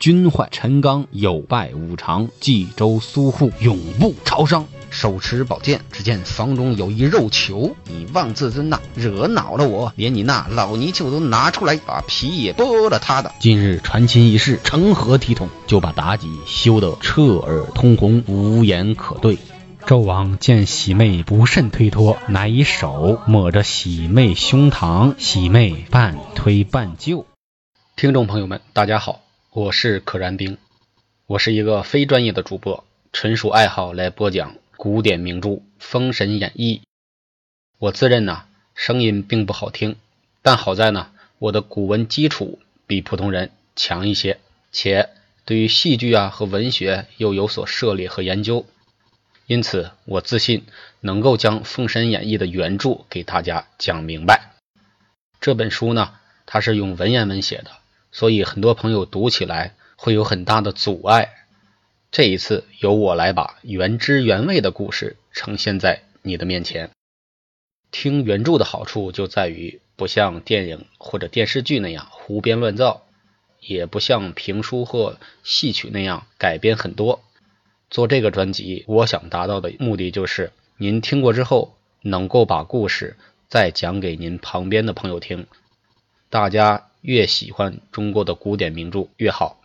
君坏陈刚，有败五常，冀州苏护永不朝商。手持宝剑，只见房中有一肉球，你妄自尊呐，惹恼了我，连你那老泥鳅都拿出来，把皮也剥了他的。今日传亲一事，成何体统？就把妲己羞得彻耳通红，无言可对。纣王见喜妹不慎推脱，乃以手抹着喜妹胸膛，喜妹半推半就。听众朋友们，大家好，我是可燃冰，我是一个非专业的主播，纯属爱好来播讲。古典名著《封神演义》，我自认呢声音并不好听，但好在呢我的古文基础比普通人强一些，且对于戏剧啊和文学又有所涉猎和研究，因此我自信能够将《封神演义》的原著给大家讲明白。这本书呢它是用文言文写的，所以很多朋友读起来会有很大的阻碍。这一次由我来把原汁原味的故事呈现在你的面前。听原著的好处就在于不像电影或者电视剧那样胡编乱造，也不像评书或戏曲那样改编很多。做这个专辑，我想达到的目的就是您听过之后能够把故事再讲给您旁边的朋友听。大家越喜欢中国的古典名著越好，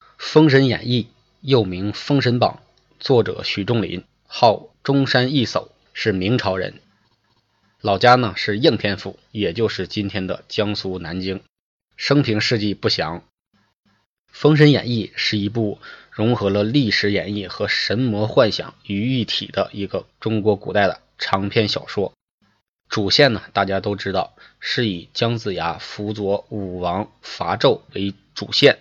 《封神演义》。又名《封神榜》，作者许仲林，号中山义叟，是明朝人，老家呢是应天府，也就是今天的江苏南京。生平事迹不详。《封神演义》是一部融合了历史演绎和神魔幻想于一体的一个中国古代的长篇小说。主线呢，大家都知道，是以姜子牙辅佐武王伐纣为主线。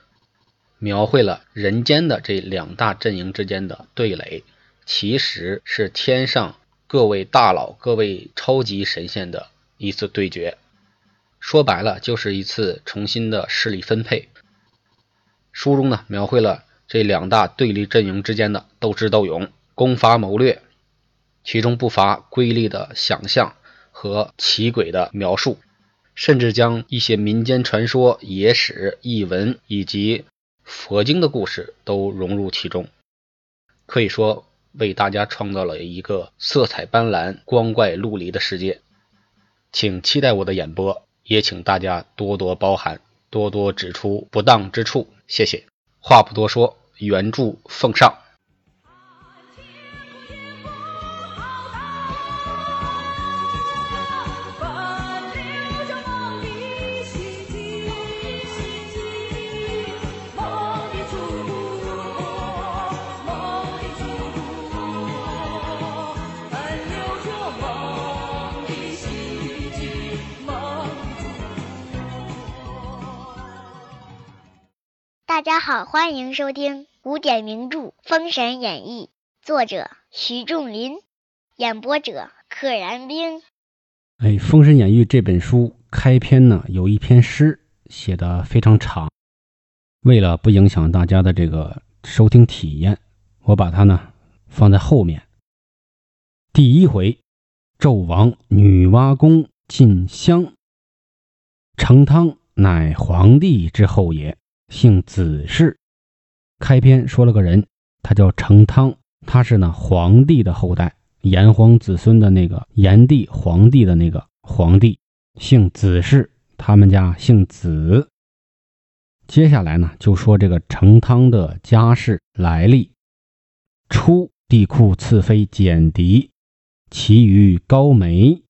描绘了人间的这两大阵营之间的对垒，其实是天上各位大佬、各位超级神仙的一次对决。说白了，就是一次重新的势力分配。书中呢，描绘了这两大对立阵营之间的斗智斗勇、攻伐谋略，其中不乏瑰丽的想象和奇诡的描述，甚至将一些民间传说、野史、异闻以及佛经的故事都融入其中，可以说为大家创造了一个色彩斑斓、光怪陆离的世界。请期待我的演播，也请大家多多包涵，多多指出不当之处。谢谢。话不多说，原著奉上。大家好，欢迎收听古典名著《封神演义》，作者徐仲林，演播者可燃冰。哎，《封神演义》这本书开篇呢，有一篇诗写的非常长，为了不影响大家的这个收听体验，我把它呢放在后面。第一回，纣王女娲宫进香，成汤乃皇帝之后也。姓子氏，开篇说了个人，他叫成汤，他是呢皇帝的后代，炎黄子孙的那个炎帝，皇帝的那个皇帝，姓子氏，他们家姓子。接下来呢，就说这个成汤的家世来历。初，帝喾赐妃简狄，其余高梅，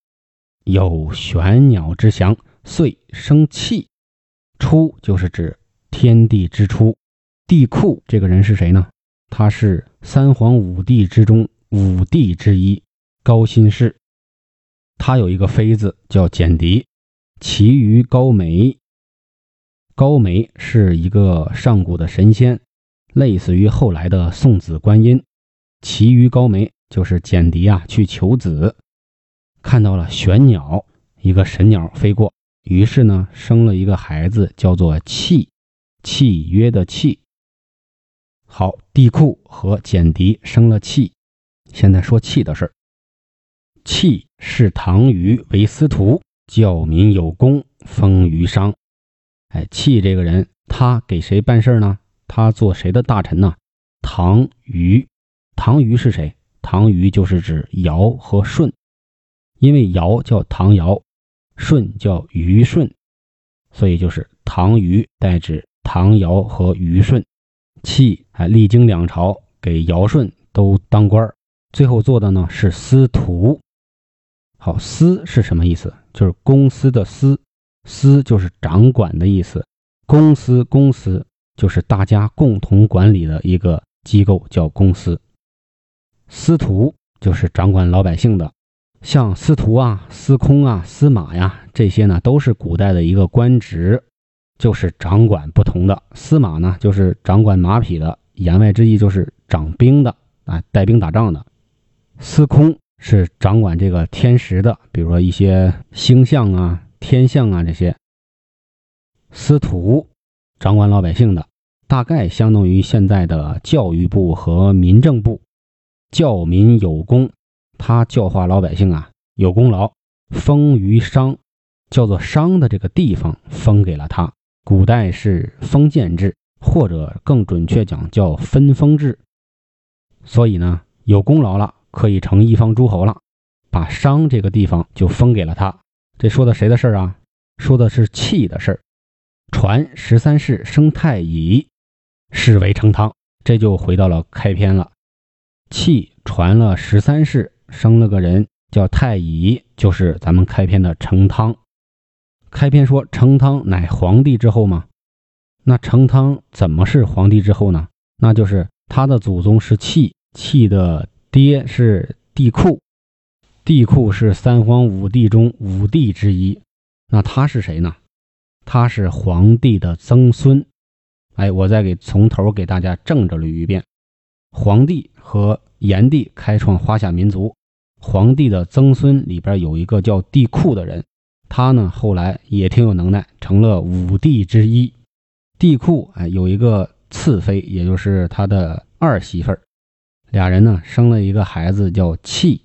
有玄鸟之祥，遂生气。初就是指。天地之初，帝喾这个人是谁呢？他是三皇五帝之中五帝之一，高辛氏。他有一个妃子叫简狄，其余高梅。高梅是一个上古的神仙，类似于后来的送子观音。其余高梅就是简狄啊，去求子，看到了玄鸟，一个神鸟飞过，于是呢，生了一个孩子，叫做契。契约的契，好，帝喾和简狄生了契。现在说契的事儿。契是唐虞为司徒，教民有功，封于商。哎，契这个人，他给谁办事呢？他做谁的大臣呢？唐虞。唐虞是谁？唐虞就是指尧和舜，因为尧叫唐尧，舜叫虞舜，所以就是唐虞代指唐尧和虞舜。契啊，历经两朝，给尧舜都当官儿最后做的呢是司徒。好，司是什么意思？就是公司的司，司就是掌管的意思。公司，公司就是大家共同管理的一个机构，叫公司。司徒就是掌管老百姓的，像司徒啊、司空啊、司马呀，这些呢都是古代的一个官职。就是掌管不同的司马呢，就是掌管马匹的，言外之意就是掌兵的啊，带兵打仗的。司空是掌管这个天时的，比如说一些星象啊、天象啊这些。司徒掌管老百姓的，大概相当于现在的教育部和民政部。教民有功，他教化老百姓啊，有功劳。封于商，叫做商的这个地方封给了他。古代是封建制，或者更准确讲叫分封制。所以呢，有功劳了，可以成一方诸侯了，把商这个地方就封给了他。这说的谁的事儿啊？说的是契的事儿。传十三世生太乙，是为成汤。这就回到了开篇了。契传了十三世，生了个人叫太乙，就是咱们开篇的成汤。开篇说成汤乃皇帝之后吗？那成汤怎么是皇帝之后呢？那就是他的祖宗是契，契的爹是帝喾，帝喾是三皇五帝中五帝之一。那他是谁呢？他是皇帝的曾孙。哎，我再给从头给大家正着捋一遍：皇帝和炎帝开创华夏民族，皇帝的曾孙里边有一个叫帝喾的人。他呢，后来也挺有能耐，成了五帝之一。帝喾哎，有一个次妃，也就是他的二媳妇儿，俩人呢生了一个孩子叫契。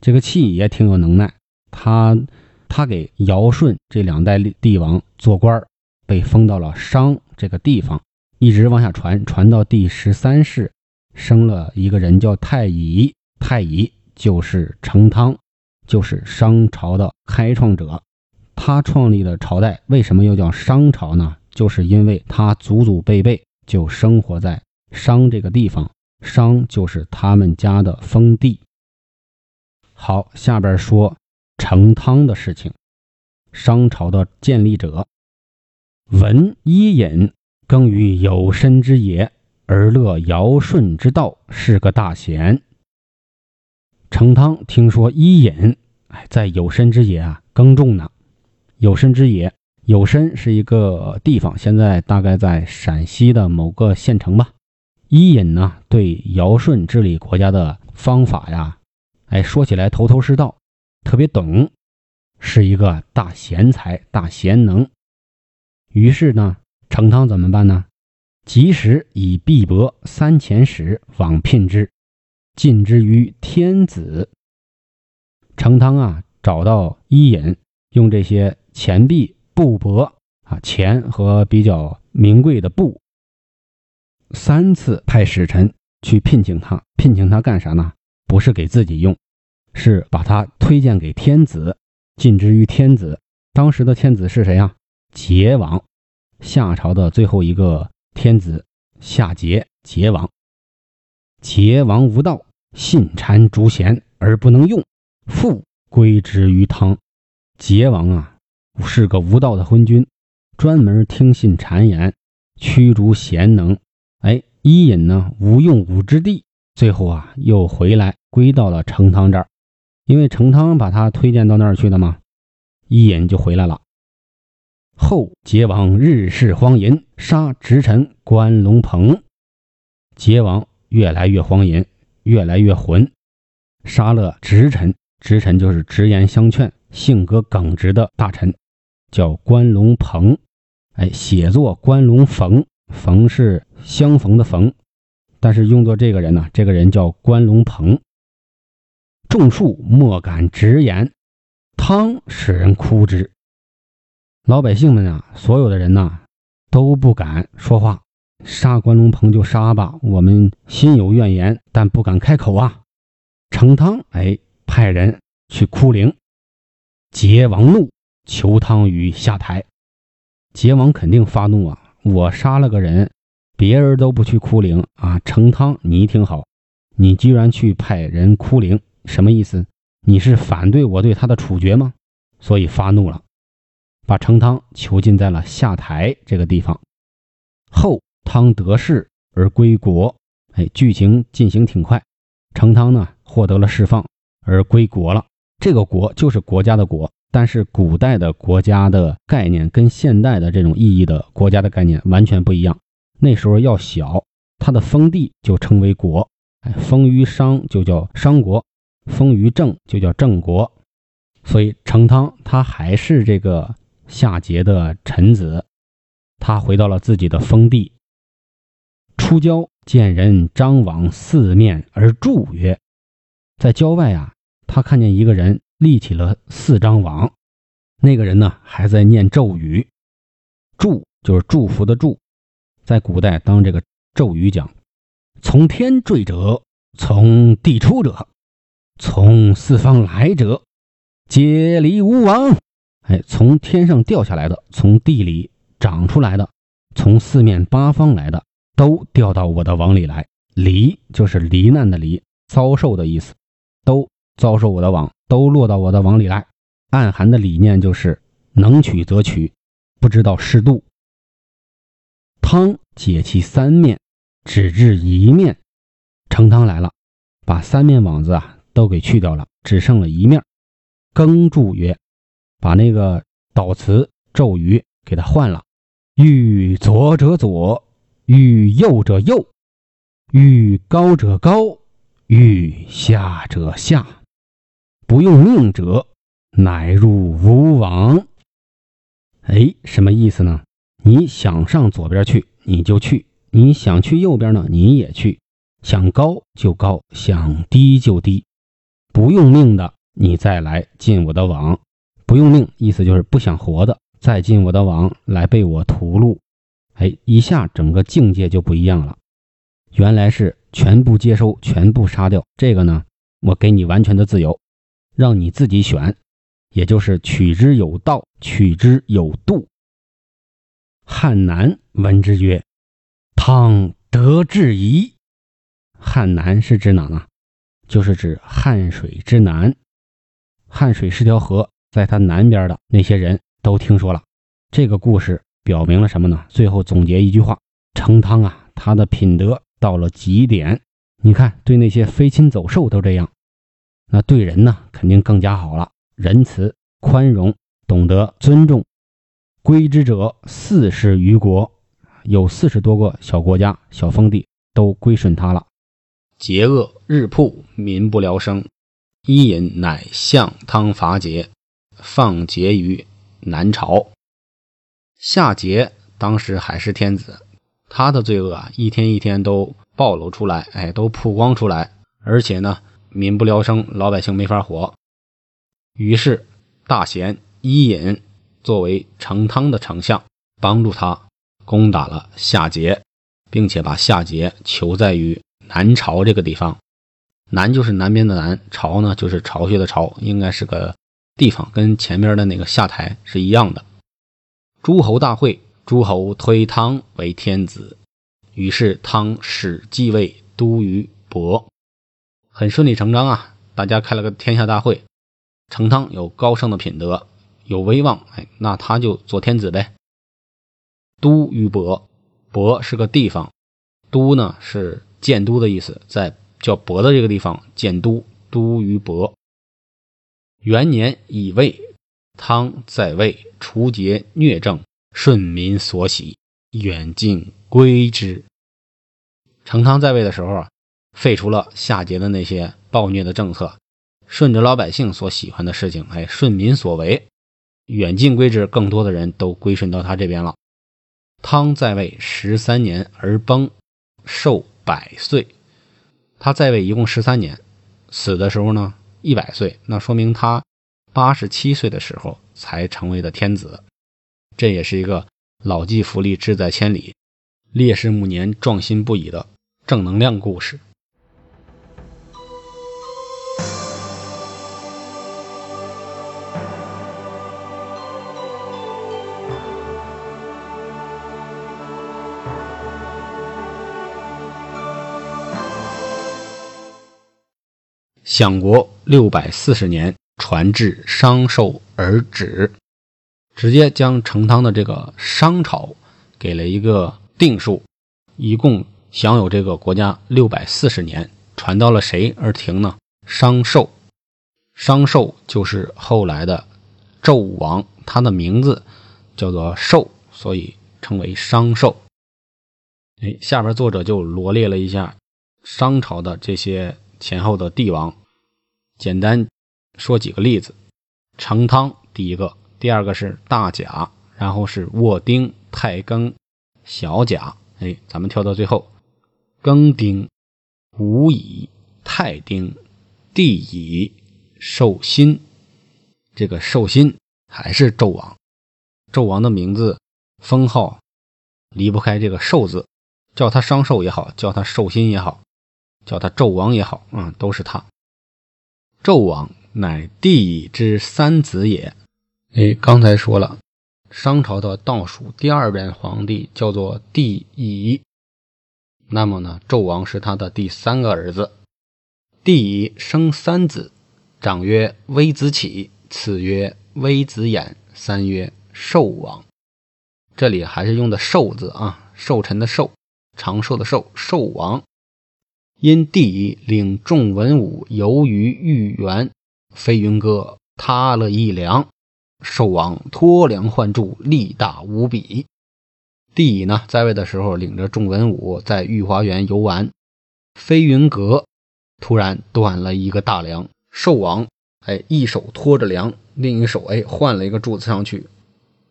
这个契也挺有能耐，他他给尧舜这两代帝王做官儿被封到了商这个地方，一直往下传，传到第十三世，生了一个人叫太乙，太乙就是成汤。就是商朝的开创者，他创立的朝代为什么又叫商朝呢？就是因为他祖祖辈辈就生活在商这个地方，商就是他们家的封地。好，下边说成汤的事情。商朝的建立者，文伊尹耕于有身之野，而乐尧舜之道，是个大贤。成汤听说伊尹哎在有身之野啊耕种呢，有身之野，有身是一个地方，现在大概在陕西的某个县城吧。伊尹呢对尧舜治理国家的方法呀，哎说起来头头是道，特别懂，是一个大贤才、大贤能。于是呢，成汤怎么办呢？及时以币帛三千石往聘之。进之于天子，成汤啊，找到伊尹，用这些钱币、布帛啊，钱和比较名贵的布，三次派使臣去聘请他。聘请他干啥呢？不是给自己用，是把他推荐给天子，进之于天子。当时的天子是谁呀？桀王，夏朝的最后一个天子，夏桀，桀王。桀王无道。信谗逐贤而不能用，复归之于汤。桀王啊，是个无道的昏君，专门听信谗言，驱逐贤能。哎，伊尹呢，无用武之地，最后啊，又回来归到了成汤这儿，因为成汤把他推荐到那儿去的嘛，伊尹就回来了。后桀王日事荒淫，杀直臣关龙鹏。桀王越来越荒淫。越来越混，杀了直臣，直臣就是直言相劝、性格耿直的大臣，叫关龙鹏。哎，写作关龙逢，逢是相逢的逢，但是用作这个人呢，这个人叫关龙鹏。众庶莫敢直言，汤使人哭之。老百姓们啊，所有的人呐，都不敢说话，杀关龙鹏就杀吧，我们心有怨言，但不敢开口啊。成汤哎，派人去哭灵。桀王怒，求汤于下台。桀王肯定发怒啊！我杀了个人，别人都不去哭灵啊！成汤，你听好，你居然去派人哭灵，什么意思？你是反对我对他的处决吗？所以发怒了，把成汤囚禁在了下台这个地方。后汤得势而归国，哎，剧情进行挺快。成汤呢获得了释放而归国了，这个国就是国家的国。但是古代的国家的概念跟现代的这种意义的国家的概念完全不一样。那时候要小，他的封地就称为国，哎，封于商就叫商国，封于郑就叫郑国。所以成汤他还是这个夏桀的臣子，他回到了自己的封地。出郊见人张网四面而祝曰：“在郊外啊，他看见一个人。”立起了四张网，那个人呢还在念咒语，祝就是祝福的祝，在古代当这个咒语讲，从天坠者，从地出者，从四方来者，皆离吾王。哎，从天上掉下来的，从地里长出来的，从四面八方来的，都掉到我的网里来。离就是罹难的罹，遭受的意思，都。遭受我的网，都落到我的网里来。暗含的理念就是能取则取，不知道适度。汤解其三面，只至一面。成汤来了，把三面网子啊都给去掉了，只剩了一面。更注曰：把那个祷词咒语给他换了。欲左者左，欲右者右，欲高者高，欲下者下。不用命者，乃入吾网。哎，什么意思呢？你想上左边去，你就去；你想去右边呢，你也去。想高就高，想低就低。不用命的，你再来进我的网。不用命，意思就是不想活的，再进我的网来被我屠戮。哎，一下整个境界就不一样了。原来是全部接收，全部杀掉。这个呢，我给你完全的自由。让你自己选，也就是取之有道，取之有度。汉南闻之曰：“汤得志矣。”汉南是指哪呢？就是指汉水之南。汉水是条河，在它南边的那些人都听说了这个故事，表明了什么呢？最后总结一句话：成汤啊，他的品德到了极点。你看，对那些飞禽走兽都这样。那对人呢，肯定更加好了，仁慈、宽容，懂得尊重。归之者四十余国，有四十多个小国家、小封地都归顺他了。桀恶日曝，民不聊生。伊尹乃向汤伐桀，放桀于南朝。夏桀当时还是天子，他的罪恶啊，一天一天都暴露出来，哎，都曝光出来，而且呢。民不聊生，老百姓没法活。于是，大贤伊尹作为成汤的丞相，帮助他攻打了夏桀，并且把夏桀囚在于南朝这个地方。南就是南边的南，朝呢就是巢穴的巢，应该是个地方，跟前面的那个夏台是一样的。诸侯大会，诸侯推汤为天子，于是汤始继位都于亳。很顺理成章啊！大家开了个天下大会，成汤有高尚的品德，有威望，哎，那他就做天子呗。都于亳，亳是个地方，都呢是建都的意思，在叫亳的这个地方建都，都于亳。元年乙未，汤在位，除桀虐政，顺民所喜，远近归之。成汤在位的时候啊。废除了夏桀的那些暴虐的政策，顺着老百姓所喜欢的事情，哎，顺民所为，远近归之，更多的人都归顺到他这边了。汤在位十三年而崩，寿百岁。他在位一共十三年，死的时候呢一百岁，那说明他八十七岁的时候才成为的天子。这也是一个老骥伏枥，志在千里。烈士暮年壮心不已的正能量故事。享国六百四十年，传至商寿而止，直接将成汤的这个商朝给了一个定数，一共享有这个国家六百四十年，传到了谁而停呢？商寿，商寿就是后来的纣王，他的名字叫做寿，所以称为商寿。哎，下边作者就罗列了一下商朝的这些。前后的帝王，简单说几个例子：成汤第一个，第二个是大甲，然后是沃丁、太庚、小甲。哎，咱们跳到最后，庚丁、午乙、太丁、帝乙、寿辛。这个寿辛还是纣王，纣王的名字封号离不开这个寿字，叫他商寿也好，叫他寿辛也好。叫他纣王也好，啊，都是他。纣王乃帝乙之三子也。哎，刚才说了，商朝的倒数第二任皇帝叫做帝乙。那么呢，纣王是他的第三个儿子。帝乙生三子，长曰微子启，次曰微子衍，三曰寿王。这里还是用的寿字啊，寿辰的寿，长寿的寿，寿王。因帝乙领众文武游于豫园，飞云阁塌了一梁，寿王托梁换柱，力大无比。帝乙呢在位的时候，领着众文武在御花园游玩，飞云阁突然断了一个大梁，寿王哎一手托着梁，另一手哎换了一个柱子上去，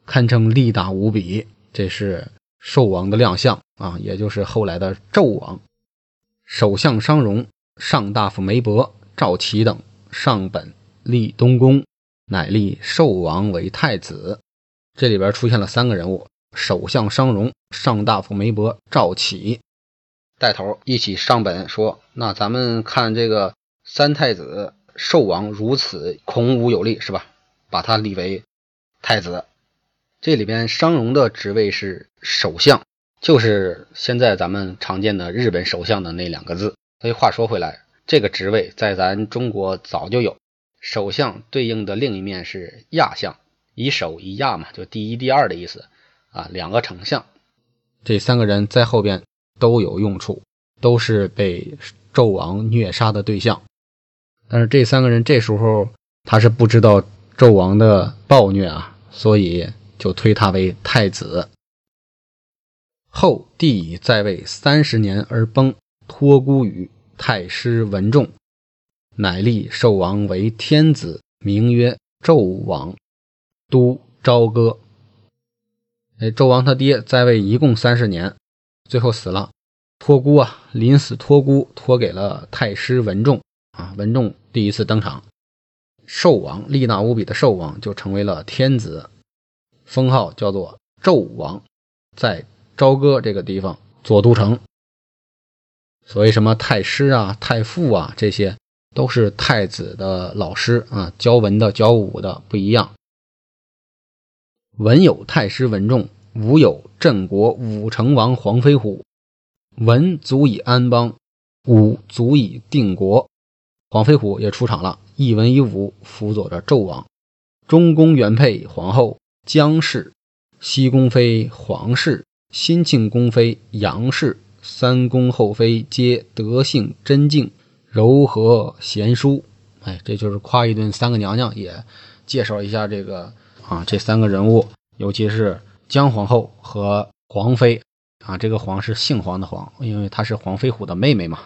堪称力大无比。这是寿王的亮相啊，也就是后来的纣王。首相商容、上大夫梅伯、赵齐等上本立东宫，乃立寿王为太子。这里边出现了三个人物：首相商容、上大夫梅伯、赵启带头一起上本说：“那咱们看这个三太子寿王如此孔武有力，是吧？把他立为太子。这里边商容的职位是首相。”就是现在咱们常见的日本首相的那两个字。所以话说回来，这个职位在咱中国早就有。首相对应的另一面是亚相，以首以亚嘛，就第一、第二的意思啊。两个丞相，这三个人在后边都有用处，都是被纣王虐杀的对象。但是这三个人这时候他是不知道纣王的暴虐啊，所以就推他为太子。后帝乙在位三十年而崩，托孤于太师文仲，乃立寿王为天子，名曰纣王，都朝歌。哎，纣王他爹在位一共三十年，最后死了，托孤啊，临死托孤，托给了太师文仲啊。文仲第一次登场，寿王力大无比的寿王就成为了天子，封号叫做纣王，在。朝歌这个地方做都城，所谓什么太师啊、太傅啊，这些都是太子的老师啊，教文的、教武的不一样。文有太师文仲，武有镇国武成王黄飞虎。文足以安邦，武足以定国。黄飞虎也出场了，一文一武辅佐着纣王。中宫原配皇后姜氏，西宫妃皇氏。新庆宫妃杨氏，三宫后妃皆德性贞静、柔和贤淑。哎，这就是夸一顿三个娘娘，也介绍一下这个啊，这三个人物，尤其是姜皇后和皇妃啊，这个皇是姓黄的皇，因为她是黄飞虎的妹妹嘛，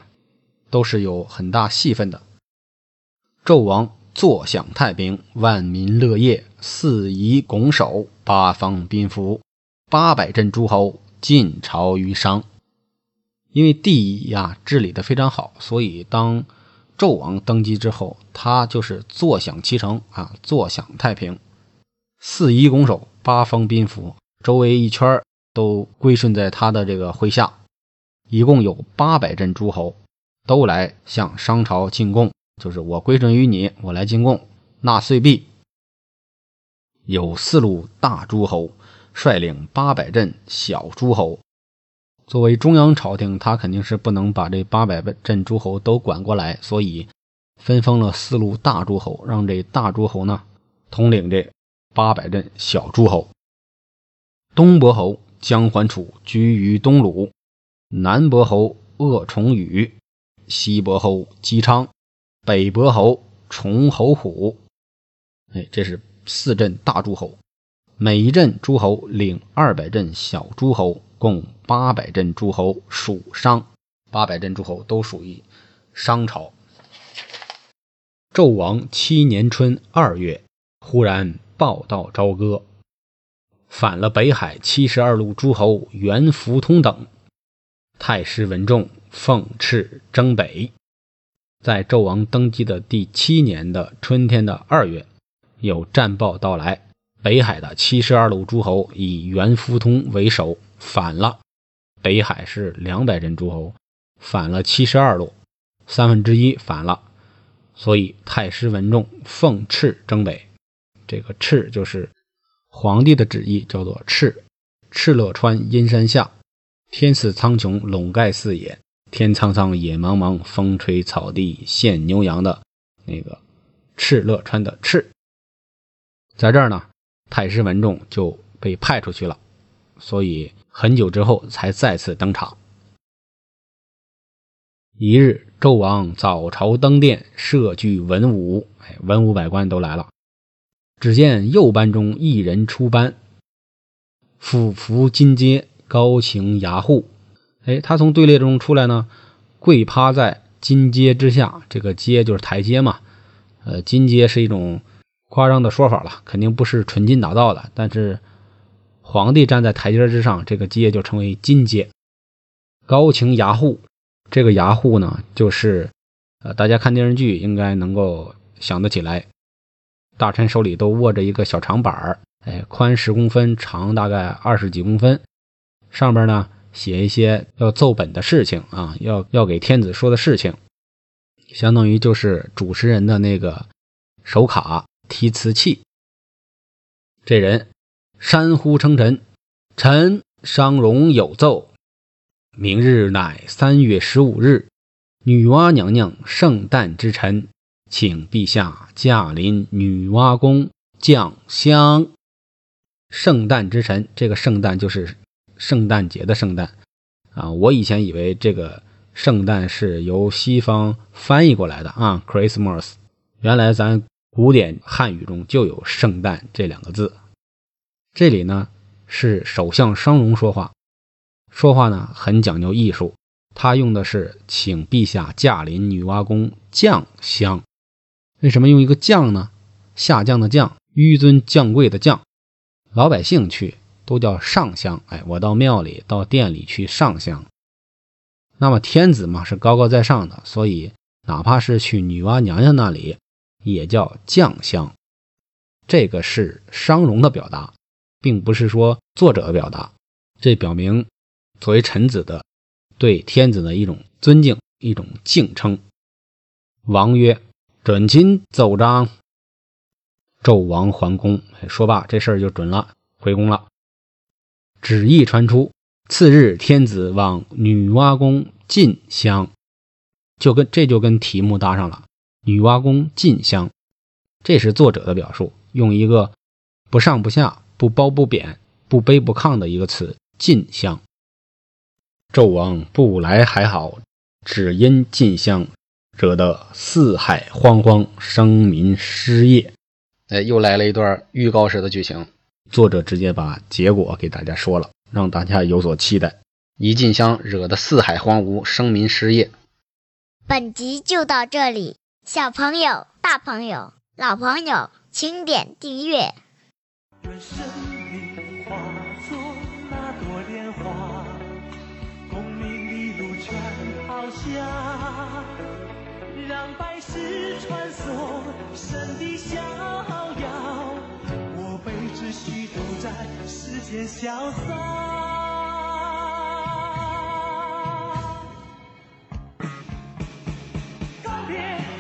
都是有很大戏份的。纣王坐享太平，万民乐业，四夷拱手，八方宾服。八百镇诸侯尽朝于商，因为帝乙呀治理的非常好，所以当纣王登基之后，他就是坐享其成啊，坐享太平。四夷拱手，八方宾服，周围一圈都归顺在他的这个麾下，一共有八百镇诸侯，都来向商朝进贡，就是我归顺于你，我来进贡纳岁币。有四路大诸侯率领八百镇小诸侯，作为中央朝廷，他肯定是不能把这八百镇诸侯都管过来，所以分封了四路大诸侯，让这大诸侯呢统领这八百镇小诸侯。东伯侯姜桓楚居于东鲁，南伯侯鄂崇禹，西伯侯姬昌，北伯侯崇侯虎。哎，这是。四镇大诸侯，每一镇诸侯领二百镇小诸侯，共八百镇诸侯属商。八百镇诸侯都属于商朝。纣王七年春二月，忽然报道朝歌，反了北海七十二路诸侯袁福通等。太师文仲奉敕征北。在纣王登基的第七年的春天的二月。有战报到来，北海的七十二路诸侯以袁福通为首反了。北海是两百人诸侯，反了七十二路，三分之一反了。所以太师文仲奉敕征北。这个敕就是皇帝的旨意，叫做敕。敕勒川阴山下，天似苍穹，笼盖四野。天苍苍，野茫茫，风吹草低见牛羊的那个敕勒川的敕。在这儿呢，太师文仲就被派出去了，所以很久之后才再次登场。一日，纣王早朝登殿，设具文武，哎，文武百官都来了。只见右班中一人出班，俯伏金阶，高擎牙户。哎，他从队列中出来呢，跪趴在金阶之下。这个阶就是台阶嘛，呃，金阶是一种。夸张的说法了，肯定不是纯金打造的。但是皇帝站在台阶之上，这个阶就称为金阶。高擎牙户，这个牙户呢，就是呃，大家看电视剧应该能够想得起来，大臣手里都握着一个小长板儿，哎，宽十公分，长大概二十几公分，上边呢写一些要奏本的事情啊，要要给天子说的事情，相当于就是主持人的那个手卡。提瓷器，这人山呼称臣，臣商容有奏，明日乃三月十五日，女娲娘娘圣诞之辰，请陛下驾临女娲宫降香。圣诞之辰，这个圣诞就是圣诞节的圣诞啊！我以前以为这个圣诞是由西方翻译过来的啊，Christmas，原来咱。古典汉语中就有“圣诞”这两个字。这里呢是首相商容说话，说话呢很讲究艺术。他用的是“请陛下驾临女娲宫降香”。为什么用一个“降”呢？下降的“降”，纡尊降贵的“降”。老百姓去都叫上香。哎，我到庙里、到店里去上香。那么天子嘛是高高在上的，所以哪怕是去女娲娘娘那里。也叫将相，这个是商容的表达，并不是说作者的表达。这表明作为臣子的对天子的一种尊敬，一种敬称。王曰：“准亲奏章。”纣王还宫，说罢这事儿就准了，回宫了。旨意传出，次日天子往女娲宫进香，就跟这就跟题目搭上了。女娲宫进香，这是作者的表述，用一个不上不下、不褒不贬、不卑不亢的一个词“进香”。纣王不来还好，只因进香，惹得四海荒荒，生民失业。哎，又来了一段预告式的剧情，作者直接把结果给大家说了，让大家有所期待。一进香，惹得四海荒芜，生民失业。本集就到这里。小朋友、大朋友、老朋友，请点订阅。愿生命化作那朵莲花，功名利禄全抛下，让百世传颂神的逍遥。我辈只需都在世间潇洒。告别。